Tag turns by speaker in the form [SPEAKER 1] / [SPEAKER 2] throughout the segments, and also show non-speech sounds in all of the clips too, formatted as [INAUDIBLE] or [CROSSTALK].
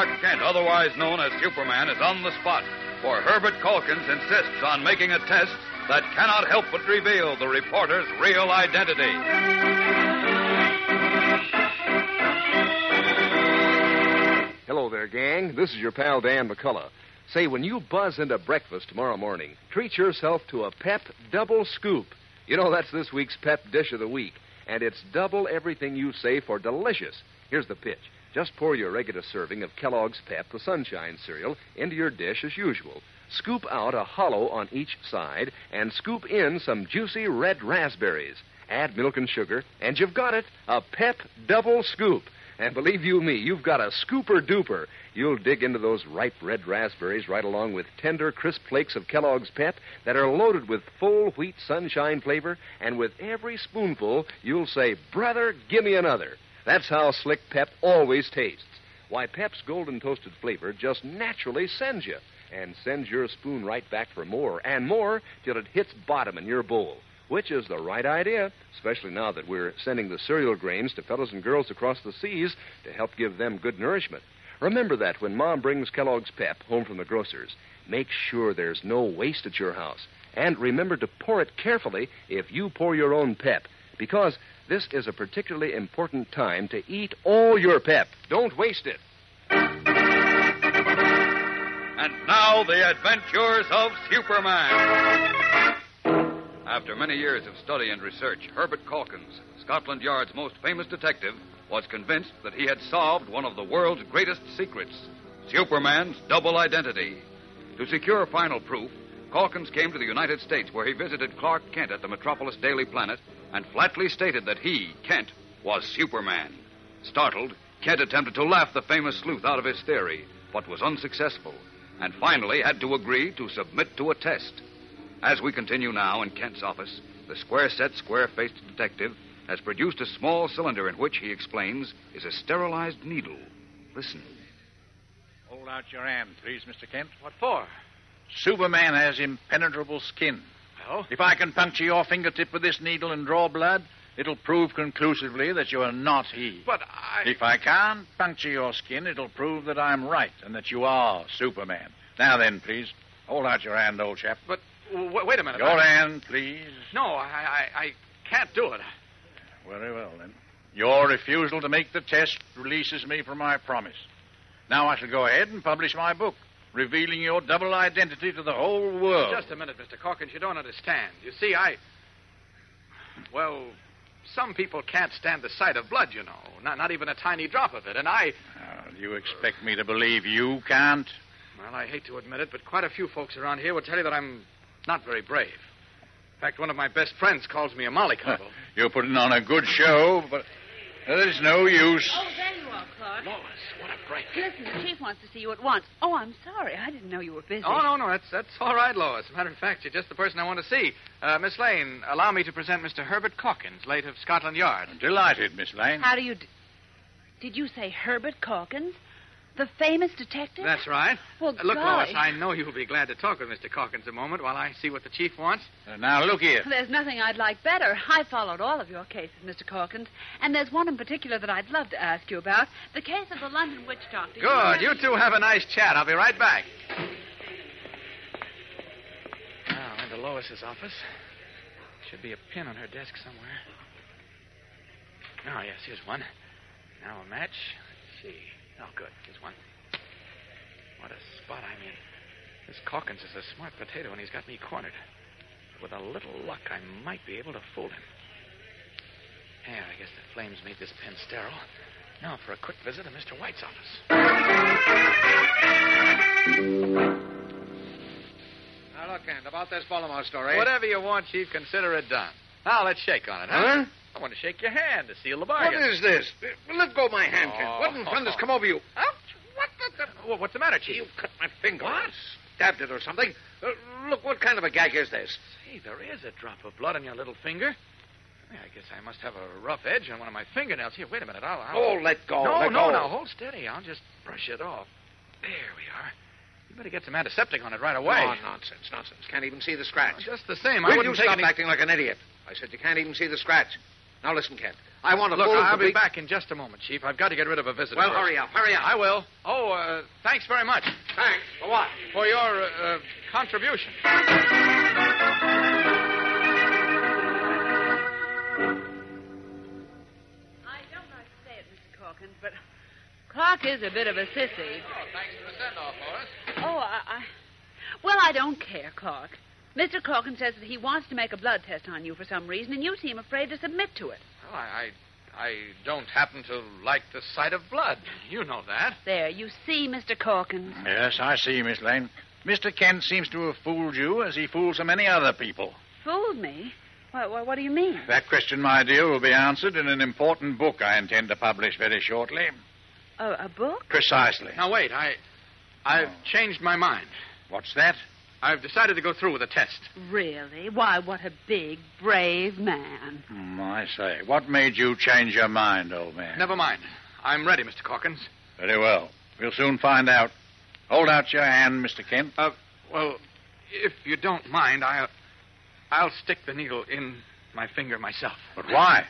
[SPEAKER 1] Clark Kent, otherwise known as Superman, is on the spot, for Herbert Calkins insists on making a test that cannot help but reveal the reporter's real identity.
[SPEAKER 2] Hello there, gang. This is your pal Dan McCullough. Say, when you buzz into breakfast tomorrow morning, treat yourself to a Pep Double Scoop. You know, that's this week's Pep Dish of the Week, and it's double everything you say for delicious. Here's the pitch. Just pour your regular serving of Kellogg's Pep, the Sunshine cereal, into your dish as usual. Scoop out a hollow on each side and scoop in some juicy red raspberries. Add milk and sugar, and you've got it a Pep Double Scoop. And believe you me, you've got a scooper duper. You'll dig into those ripe red raspberries right along with tender, crisp flakes of Kellogg's Pep that are loaded with full wheat sunshine flavor, and with every spoonful, you'll say, Brother, give me another. That's how slick Pep always tastes. Why, Pep's golden toasted flavor just naturally sends you, and sends your spoon right back for more and more till it hits bottom in your bowl which is the right idea, especially now that we're sending the cereal grains to fellows and girls across the seas to help give them good nourishment. Remember that when Mom brings Kellogg's Pep home from the grocer's. Make sure there's no waste at your house. And remember to pour it carefully if you pour your own Pep, because this is a particularly important time to eat all your Pep. Don't waste it.
[SPEAKER 1] And now, the adventures of Superman. After many years of study and research, Herbert Calkins, Scotland Yard's most famous detective, was convinced that he had solved one of the world's greatest secrets Superman's double identity. To secure final proof, Calkins came to the United States where he visited Clark Kent at the Metropolis Daily Planet and flatly stated that he, Kent, was Superman. Startled, Kent attempted to laugh the famous sleuth out of his theory, but was unsuccessful, and finally had to agree to submit to a test. As we continue now in Kent's office, the square set, square faced detective has produced a small cylinder in which, he explains, is a sterilized needle. Listen.
[SPEAKER 3] Hold out your hand, please, Mr. Kent.
[SPEAKER 4] What for?
[SPEAKER 3] Superman has impenetrable skin. If I can puncture your fingertip with this needle and draw blood, it'll prove conclusively that you are not he.
[SPEAKER 4] But I.
[SPEAKER 3] If I can't puncture your skin, it'll prove that I'm right and that you are Superman. Now then, please, hold out your hand, old chap.
[SPEAKER 4] But w- wait a minute.
[SPEAKER 3] Your
[SPEAKER 4] I-
[SPEAKER 3] hand, please.
[SPEAKER 4] No, I, I, I can't do it.
[SPEAKER 3] Very well, then. Your refusal to make the test releases me from my promise. Now I shall go ahead and publish my book, revealing your double identity to the whole world.
[SPEAKER 4] Just a minute, Mr. Calkins. You don't understand. You see, I. Well, some people can't stand the sight of blood, you know. Not, not even a tiny drop of it. And I.
[SPEAKER 3] Now, you expect me to believe you can't?
[SPEAKER 4] Well, I hate to admit it, but quite a few folks around here will tell you that I'm not very brave. In fact, one of my best friends calls me a mollycoddle. [LAUGHS]
[SPEAKER 3] You're putting on a good show, but there's no use.
[SPEAKER 5] Oh, there you.
[SPEAKER 4] Lois, what a break.
[SPEAKER 5] Listen, the chief wants to see you at once. Oh, I'm sorry. I didn't know you were busy.
[SPEAKER 4] Oh, no, no, that's, that's all right, Lois. a Matter of fact, you're just the person I want to see. Uh, Miss Lane, allow me to present Mr. Herbert Calkins, late of Scotland Yard.
[SPEAKER 3] Delighted, Miss Lane.
[SPEAKER 5] How do you. D- Did you say Herbert Calkins? The famous detective?
[SPEAKER 4] That's right.
[SPEAKER 5] Well,
[SPEAKER 4] Uh, look,
[SPEAKER 5] golly.
[SPEAKER 4] Lois, I know you'll be glad to talk with Mr. Calkins a moment while I see what the chief wants.
[SPEAKER 3] Uh, now, look here.
[SPEAKER 5] There's nothing I'd like better. I followed all of your cases, Mr. Calkins, and there's one in particular that I'd love to ask you about the case of the London witch doctor.
[SPEAKER 4] Good. You two have a nice chat. I'll be right back. Now, into Lois's office. Should be a pin on her desk somewhere. Oh, yes, here's one. Now a match. Let's see. Oh, good. Here's one. What a spot I'm in. This Calkins is a smart potato, and he's got me cornered. With a little luck, I might be able to fool him. There, I guess the flames made this pen sterile. Now for a quick visit to Mr. White's office.
[SPEAKER 6] Now, look, Kent, about this Baltimore story.
[SPEAKER 4] Whatever you want, Chief, consider it done. Now, let's shake on it, huh?
[SPEAKER 6] Huh?
[SPEAKER 4] I want to shake your hand to seal the bargain.
[SPEAKER 6] What is this? Let go of my hand, Kent.
[SPEAKER 4] Oh.
[SPEAKER 6] What in thunder's come over you? Ouch! What the... the...
[SPEAKER 4] Well, what's the matter, Chief?
[SPEAKER 6] You cut my finger. What? Stabbed it or something. Uh, look, what kind of a gag is this?
[SPEAKER 4] Hey, there is a drop of blood on your little finger. Yeah, I guess I must have a rough edge on one of my fingernails. Here, wait a minute. I'll. I'll...
[SPEAKER 6] Oh, let go.
[SPEAKER 4] no,
[SPEAKER 6] let
[SPEAKER 4] no,
[SPEAKER 6] go.
[SPEAKER 4] now hold steady. I'll just brush it off. There we are. You better get some antiseptic on it right away.
[SPEAKER 6] Oh, nonsense, nonsense. Can't even see the scratch.
[SPEAKER 4] Just the same, I
[SPEAKER 6] Will
[SPEAKER 4] wouldn't
[SPEAKER 6] you
[SPEAKER 4] take
[SPEAKER 6] stop
[SPEAKER 4] any...
[SPEAKER 6] acting like an idiot? I said you can't even see the scratch. Now listen, Kent. I want a
[SPEAKER 4] Look,
[SPEAKER 6] full
[SPEAKER 4] I'll be
[SPEAKER 6] complete-
[SPEAKER 4] back in just a moment, Chief. I've got to get rid of a visitor.
[SPEAKER 6] Well,
[SPEAKER 4] first.
[SPEAKER 6] hurry up, hurry up.
[SPEAKER 4] I will. Oh, uh, thanks very much
[SPEAKER 6] Thanks. For what?
[SPEAKER 4] for your uh, uh, contribution.
[SPEAKER 5] I don't like to say it, Mr. Calkins, but Clark is a bit of a sissy.
[SPEAKER 4] Oh, thanks for the send-off, Lois.
[SPEAKER 5] Oh, I, I. Well, I don't care, Clark. Mr. Calkins says that he wants to make a blood test on you for some reason, and you seem afraid to submit to it.
[SPEAKER 4] Well, I, I, I don't happen to like the sight of blood. You know that.
[SPEAKER 5] There, you see, Mr. Calkins.
[SPEAKER 3] Yes, I see, Miss Lane. Mr. Kent seems to have fooled you as he fools so many other people.
[SPEAKER 5] Fooled me? What, what, what do you mean?
[SPEAKER 3] That question, my dear, will be answered in an important book I intend to publish very shortly.
[SPEAKER 5] Oh, a book?
[SPEAKER 3] Precisely.
[SPEAKER 4] Now wait, I, I've
[SPEAKER 3] Oh.
[SPEAKER 4] changed my mind.
[SPEAKER 3] What's that?
[SPEAKER 4] I've decided to go through with the test.
[SPEAKER 5] Really? Why, what a big, brave man.
[SPEAKER 3] Hmm, I say. What made you change your mind, old man?
[SPEAKER 4] Never mind. I'm ready, Mr. Calkins.
[SPEAKER 3] Very well. We'll soon find out. Hold out your hand, Mr. Kent.
[SPEAKER 4] Uh, well, if you don't mind, I'll, I'll stick the needle in my finger myself.
[SPEAKER 3] But why?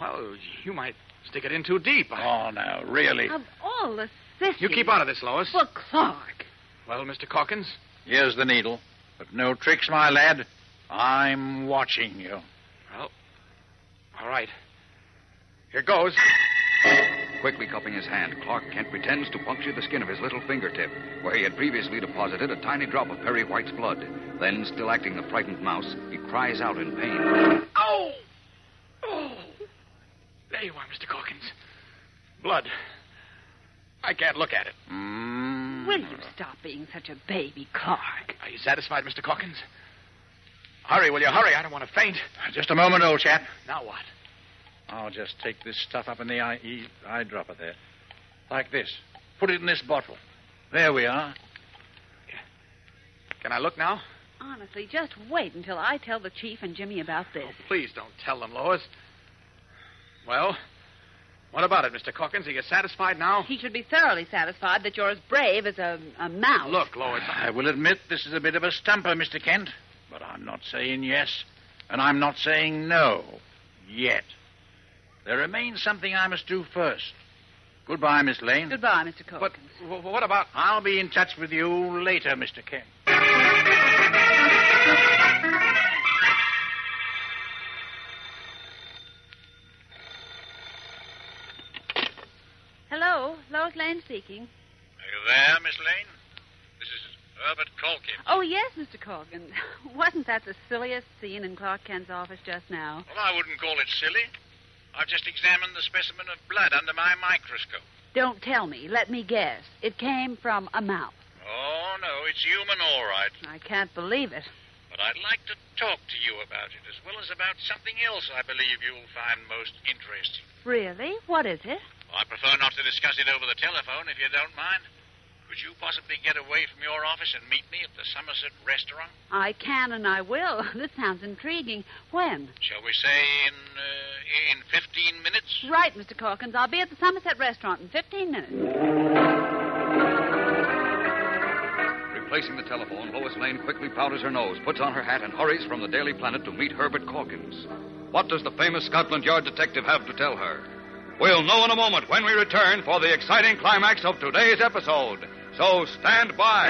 [SPEAKER 4] Well, you might stick it in too deep. I-
[SPEAKER 3] Oh, now, really.
[SPEAKER 5] Of all the sissies.
[SPEAKER 4] You keep out of this, Lois.
[SPEAKER 5] Well, Clark.
[SPEAKER 4] Well, Mr. Calkins,
[SPEAKER 3] Here's the needle. But no tricks, my lad. I'm watching you.
[SPEAKER 4] well, all right. Here goes.
[SPEAKER 1] Quickly cupping his hand, Clark Kent pretends to puncture the skin of his little fingertip, where he had previously deposited a tiny drop of Perry White's blood. Then, still acting the frightened mouse, he cries out in pain.
[SPEAKER 4] Oh! Oh! There you are, Mr. Calkins. Blood. I can't look at it.
[SPEAKER 3] Mm. Mm.
[SPEAKER 5] Will you stop being such a baby, Clark?
[SPEAKER 4] Are you satisfied, Mr. Calkins? Hurry, will you? Hurry. I don't want to faint.
[SPEAKER 3] Uh, just a moment, old chap.
[SPEAKER 4] Now what?
[SPEAKER 3] I'll just take this stuff up in the eye, eyedropper there. Like this. Put it in this bottle. There we are.
[SPEAKER 4] Can I look now?
[SPEAKER 5] Honestly, just wait until I tell the chief and Jimmy about this.
[SPEAKER 4] Oh, please don't tell them, Lois. Well, what about it, Mr. Calkins? Are you satisfied now?
[SPEAKER 5] He should be thoroughly satisfied that you're as brave as a, a mouse.
[SPEAKER 4] Look, Lois.
[SPEAKER 3] I will admit this is a bit of a stumper, Mr. Kent. But I'm not saying yes, and I'm not saying no. Yet. There remains something I must do first. Goodbye, Miss Lane.
[SPEAKER 5] Goodbye, Mr.
[SPEAKER 4] But w- what about.
[SPEAKER 3] I'll be in touch with you later, Mr. Kent.
[SPEAKER 5] Lane speaking.
[SPEAKER 3] Are you there, Miss Lane? This is Herbert Calkin.
[SPEAKER 5] Oh, yes, Mr. Calkins. [LAUGHS] Wasn't that the silliest scene in Clark Kent's office just now?
[SPEAKER 3] Well, I wouldn't call it silly. I've just examined the specimen of blood under my microscope.
[SPEAKER 5] Don't tell me. Let me guess. It came from a mouse.
[SPEAKER 3] Oh, no, it's human, all right.
[SPEAKER 5] I can't believe it.
[SPEAKER 3] But I'd like to talk to you about it, as well as about something else I believe you'll find most interesting.
[SPEAKER 5] Really? What is it?
[SPEAKER 3] I prefer not to discuss it over the telephone, if you don't mind. Could you possibly get away from your office and meet me at the Somerset restaurant?
[SPEAKER 5] I can and I will. [LAUGHS] This sounds intriguing. When?
[SPEAKER 3] Shall we say in uh, in 15 minutes?
[SPEAKER 5] Right, Mr. Calkins. I'll be at the Somerset restaurant in 15 minutes.
[SPEAKER 1] Replacing the telephone, Lois Lane quickly powders her nose, puts on her hat, and hurries from the Daily Planet to meet Herbert Calkins. What does the famous Scotland Yard detective have to tell her? We'll know in a moment when we return for the exciting climax of today's episode. So stand by.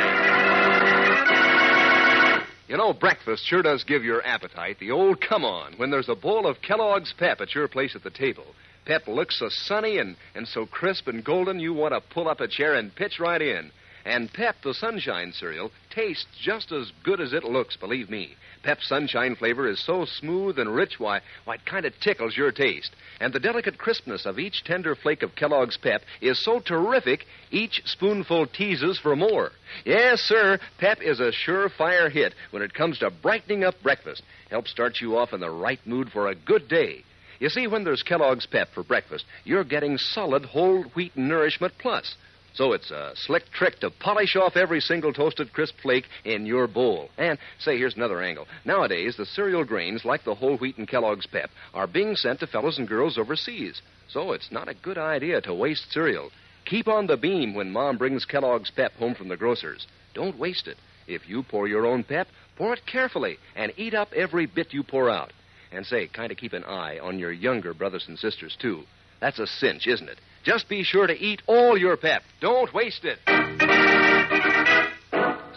[SPEAKER 2] You know, breakfast sure does give your appetite the old come on when there's a bowl of Kellogg's Pep at your place at the table. Pep looks so sunny and, and so crisp and golden you want to pull up a chair and pitch right in. And Pep, the Sunshine cereal, tastes just as good as it looks, believe me. Pep's Sunshine flavor is so smooth and rich, why, why it kind of tickles your taste. And the delicate crispness of each tender flake of Kellogg's Pep is so terrific, each spoonful teases for more. Yes, sir, Pep is a surefire hit when it comes to brightening up breakfast. Helps start you off in the right mood for a good day. You see, when there's Kellogg's Pep for breakfast, you're getting solid whole wheat nourishment plus. So it's a slick trick to polish off every single toasted crisp flake in your bowl. And say, here's another angle. Nowadays, the cereal grains, like the whole wheat and Kellogg's Pep, are being sent to fellows and girls overseas. So it's not a good idea to waste cereal. Keep on the beam when Mom brings Kellogg's Pep home from the grocer's. Don't waste it. If you pour your own pep, pour it carefully and eat up every bit you pour out. And say, kind of keep an eye on your younger brothers and sisters, too. That's a cinch, isn't it? Just be sure to eat all your pep. Don't waste it.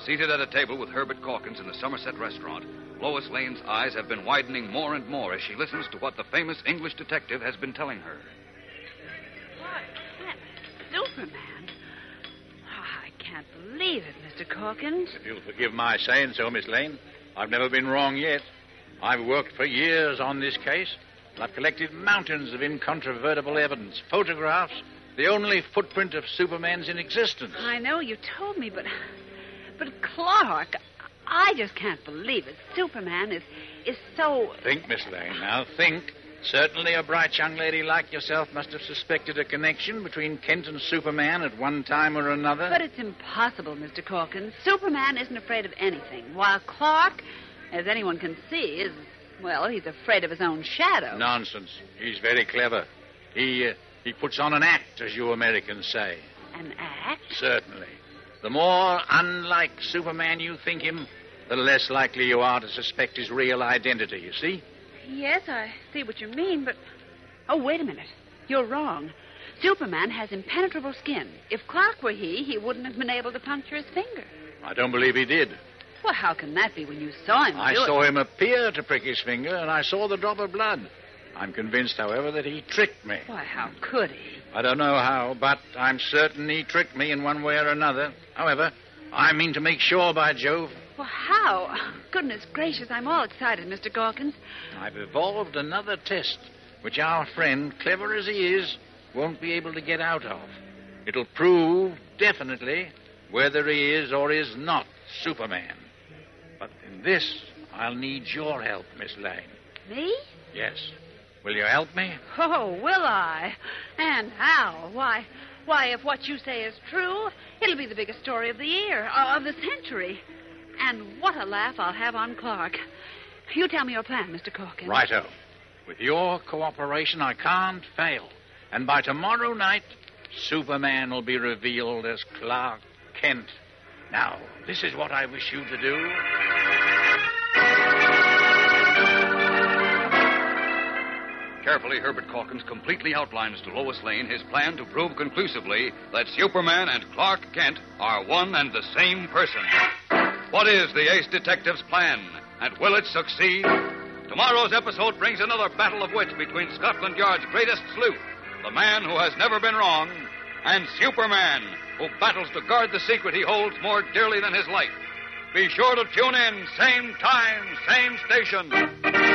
[SPEAKER 1] Seated at a table with Herbert Calkins in the Somerset restaurant, Lois Lane's eyes have been widening more and more as she listens to what the famous English detective has been telling her.
[SPEAKER 5] What? That Superman? Oh, I can't believe it, Mr. Calkins.
[SPEAKER 3] If you'll forgive my saying so, Miss Lane, I've never been wrong yet. I've worked for years on this case. I've collected mountains of incontrovertible evidence, photographs, the only footprint of Superman's in existence.
[SPEAKER 5] I know you told me, but. But Clark, I just can't believe it. Superman is. is so.
[SPEAKER 3] Think, Miss Lane, now think. Certainly a bright young lady like yourself must have suspected a connection between Kent and Superman at one time or another.
[SPEAKER 5] But it's impossible, Mr. Calkins. Superman isn't afraid of anything, while Clark, as anyone can see, is. Well, he's afraid of his own shadow.
[SPEAKER 3] Nonsense. He's very clever. He, uh, he puts on an act, as you Americans say.
[SPEAKER 5] An act?
[SPEAKER 3] Certainly. The more unlike Superman you think him, the less likely you are to suspect his real identity, you see?
[SPEAKER 5] Yes, I see what you mean, but. Oh, wait a minute. You're wrong. Superman has impenetrable skin. If Clark were he, he wouldn't have been able to puncture his finger.
[SPEAKER 3] I don't believe he did.
[SPEAKER 5] Well, how can that be when you saw him
[SPEAKER 3] I
[SPEAKER 5] do it?
[SPEAKER 3] saw him appear to prick his finger, and I saw the drop of blood. I'm convinced, however, that he tricked me.
[SPEAKER 5] Why, how could he?
[SPEAKER 3] I don't know how, but I'm certain he tricked me in one way or another. However, I mean to make sure, by Jove.
[SPEAKER 5] Well, how? [LAUGHS] Goodness gracious, I'm all excited, Mr. Calkins.
[SPEAKER 3] I've evolved another test, which our friend, clever as he is, won't be able to get out of. It'll prove definitely whether he is or is not Superman. In this, I'll need your help, Miss Lane.
[SPEAKER 5] Me?
[SPEAKER 3] Yes. Will you help me?
[SPEAKER 5] Oh, will I? And how? Why, why, if what you say is true, it'll be the biggest story of the year, uh, of the century. And what a laugh I'll have on Clark. You tell me your plan, Mr. Calkins.
[SPEAKER 3] Righto. With your cooperation, I can't fail. And by tomorrow night, Superman will be revealed as Clark Kent. Now, this is what I wish you to do.
[SPEAKER 1] Carefully, Herbert Calkins completely outlines to Lois Lane his plan to prove conclusively that Superman and Clark Kent are one and the same person. What is the ace detective's plan, and will it succeed? Tomorrow's episode brings another battle of wits between Scotland Yard's greatest sleuth, the man who has never been wrong, and Superman, who battles to guard the secret he holds more dearly than his life. Be sure to tune in, same time, same station.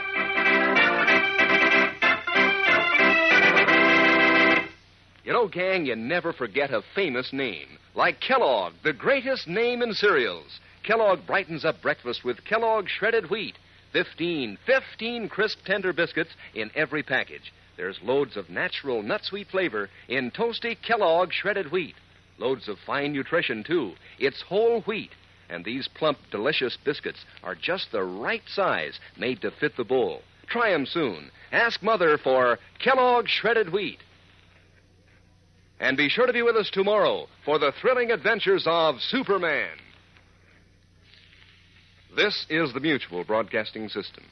[SPEAKER 2] You know, gang, you never forget a famous name. Like Kellogg, the greatest name in cereals. Kellogg brightens up breakfast with Kellogg shredded wheat. Fifteen, fifteen crisp, tender biscuits in every package. There's loads of natural nut sweet flavor in toasty Kellogg shredded wheat. Loads of fine nutrition, too. It's whole wheat. And these plump, delicious biscuits are just the right size, made to fit the bowl. Try 'em soon. ask Mother for Kellogg Shredded Wheat. And be sure to be with us tomorrow for the thrilling adventures of Superman. This is the Mutual Broadcasting System.